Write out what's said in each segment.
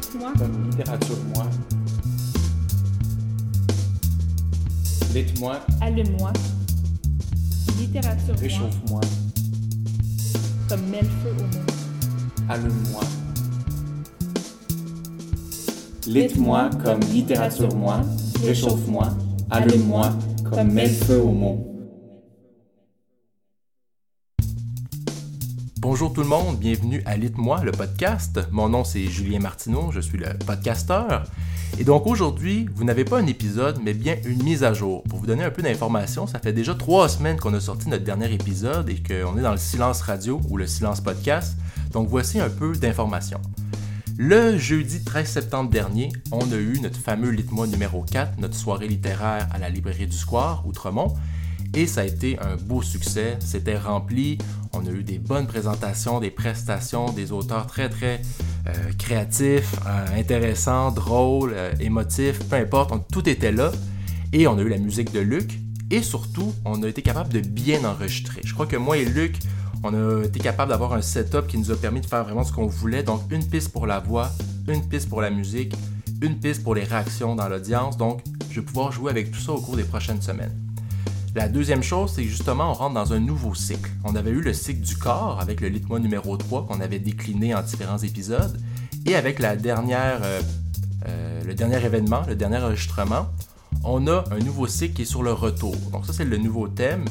Dites-moi. Comme littérature-moi. Dites-moi. Allume-moi. Littérature. Réchauffe-moi. Comme mets le feu au monde. Allume-moi. Lite-moi comme littérature-moi. Réchauffe-moi. Allume-moi comme mets le feu au monde. Bonjour tout le monde, bienvenue à Lite-moi, le podcast. Mon nom c'est Julien Martineau, je suis le podcasteur. Et donc aujourd'hui, vous n'avez pas un épisode, mais bien une mise à jour. Pour vous donner un peu d'informations, ça fait déjà trois semaines qu'on a sorti notre dernier épisode et qu'on est dans le silence radio ou le silence podcast. Donc voici un peu d'informations. Le jeudi 13 septembre dernier, on a eu notre fameux Lite-moi numéro 4, notre soirée littéraire à la librairie du Square, Outremont. Et ça a été un beau succès, c'était rempli, on a eu des bonnes présentations, des prestations, des auteurs très très euh, créatifs, euh, intéressants, drôles, euh, émotifs, peu importe, tout était là. Et on a eu la musique de Luc, et surtout, on a été capable de bien enregistrer. Je crois que moi et Luc, on a été capable d'avoir un setup qui nous a permis de faire vraiment ce qu'on voulait. Donc une piste pour la voix, une piste pour la musique, une piste pour les réactions dans l'audience. Donc je vais pouvoir jouer avec tout ça au cours des prochaines semaines. La deuxième chose, c'est justement, on rentre dans un nouveau cycle. On avait eu le cycle du corps avec le Litmo numéro 3 qu'on avait décliné en différents épisodes. Et avec euh, euh, le dernier événement, le dernier enregistrement, on a un nouveau cycle qui est sur le retour. Donc ça, c'est le nouveau thème.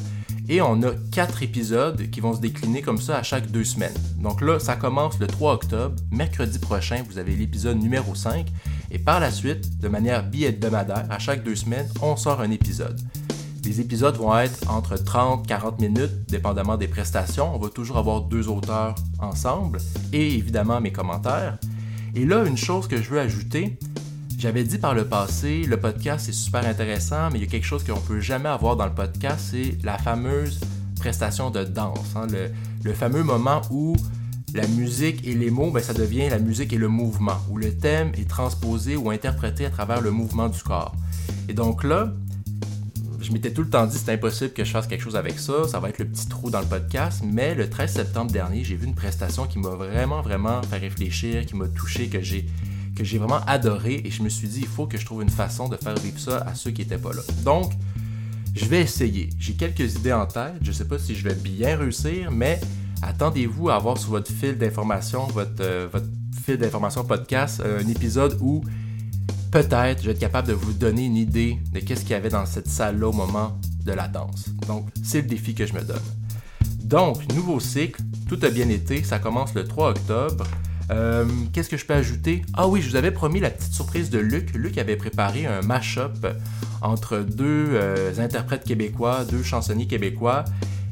Et on a quatre épisodes qui vont se décliner comme ça à chaque deux semaines. Donc là, ça commence le 3 octobre. Mercredi prochain, vous avez l'épisode numéro 5. Et par la suite, de manière bi-hebdomadaire, à chaque deux semaines, on sort un épisode. Les épisodes vont être entre 30-40 minutes, dépendamment des prestations. On va toujours avoir deux auteurs ensemble et évidemment mes commentaires. Et là, une chose que je veux ajouter, j'avais dit par le passé, le podcast est super intéressant, mais il y a quelque chose qu'on ne peut jamais avoir dans le podcast, c'est la fameuse prestation de danse. Hein. le, fameux moment où la musique et les mots, ben, ça devient la musique et le mouvement, où le thème est transposé ou interprété à travers le mouvement du corps. Et donc là, je m'étais tout le temps dit c'est impossible que je fasse quelque chose avec ça, ça va être le petit trou dans le podcast, mais le 13 septembre dernier, j'ai vu une prestation qui m'a vraiment, vraiment fait réfléchir, qui m'a touché, que j'ai vraiment adoré et je me suis dit il faut que je trouve une façon de faire vivre ça à ceux qui n'étaient pas là. Donc, je vais essayer. J'ai quelques idées en tête, je sais pas si je vais bien réussir, mais attendez-vous à avoir sur votre fil d'information, votre, euh, votre fil d'information podcast, un épisode où peut-être je vais être capable de vous donner une idée de qu'est-ce qu'il y avait dans cette salle-là au moment de la danse. Donc, c'est le défi que je me donne. Donc, nouveau cycle, tout a bien été, ça commence le 3 octobre. Euh, qu'est-ce que je peux ajouter? Ah oui, je vous avais promis la petite surprise de Luc. Luc avait préparé un mash-up entre deux euh, interprètes québécois, deux chansonniers québécois.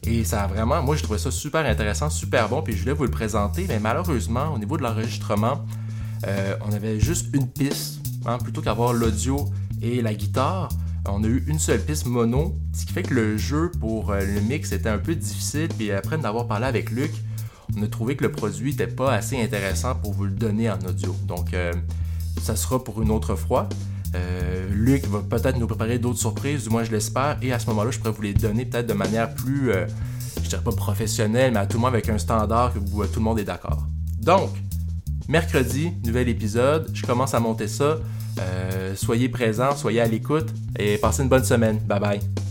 Et ça a vraiment, moi je trouvais ça super intéressant, super bon, puis je voulais vous le présenter, mais malheureusement, au niveau de l'enregistrement, euh, on avait juste une piste Hein, plutôt qu'avoir l'audio et la guitare, on a eu une seule piste mono, ce qui fait que le jeu pour euh, le mix était un peu difficile. Puis après d'avoir parlé avec Luc, on a trouvé que le produit n'était pas assez intéressant pour vous le donner en audio. Donc, euh, ça sera pour une autre fois. Euh, Luc va peut-être nous préparer d'autres surprises, du moins je l'espère, et à ce moment-là, je pourrais vous les donner peut-être de manière plus, je dirais pas professionnelle, mais à tout le monde avec un standard que tout le monde est d'accord. Donc, mercredi, nouvel épisode, je commence à monter ça. Euh, soyez présents, soyez à l'écoute et passez une bonne semaine. Bye bye.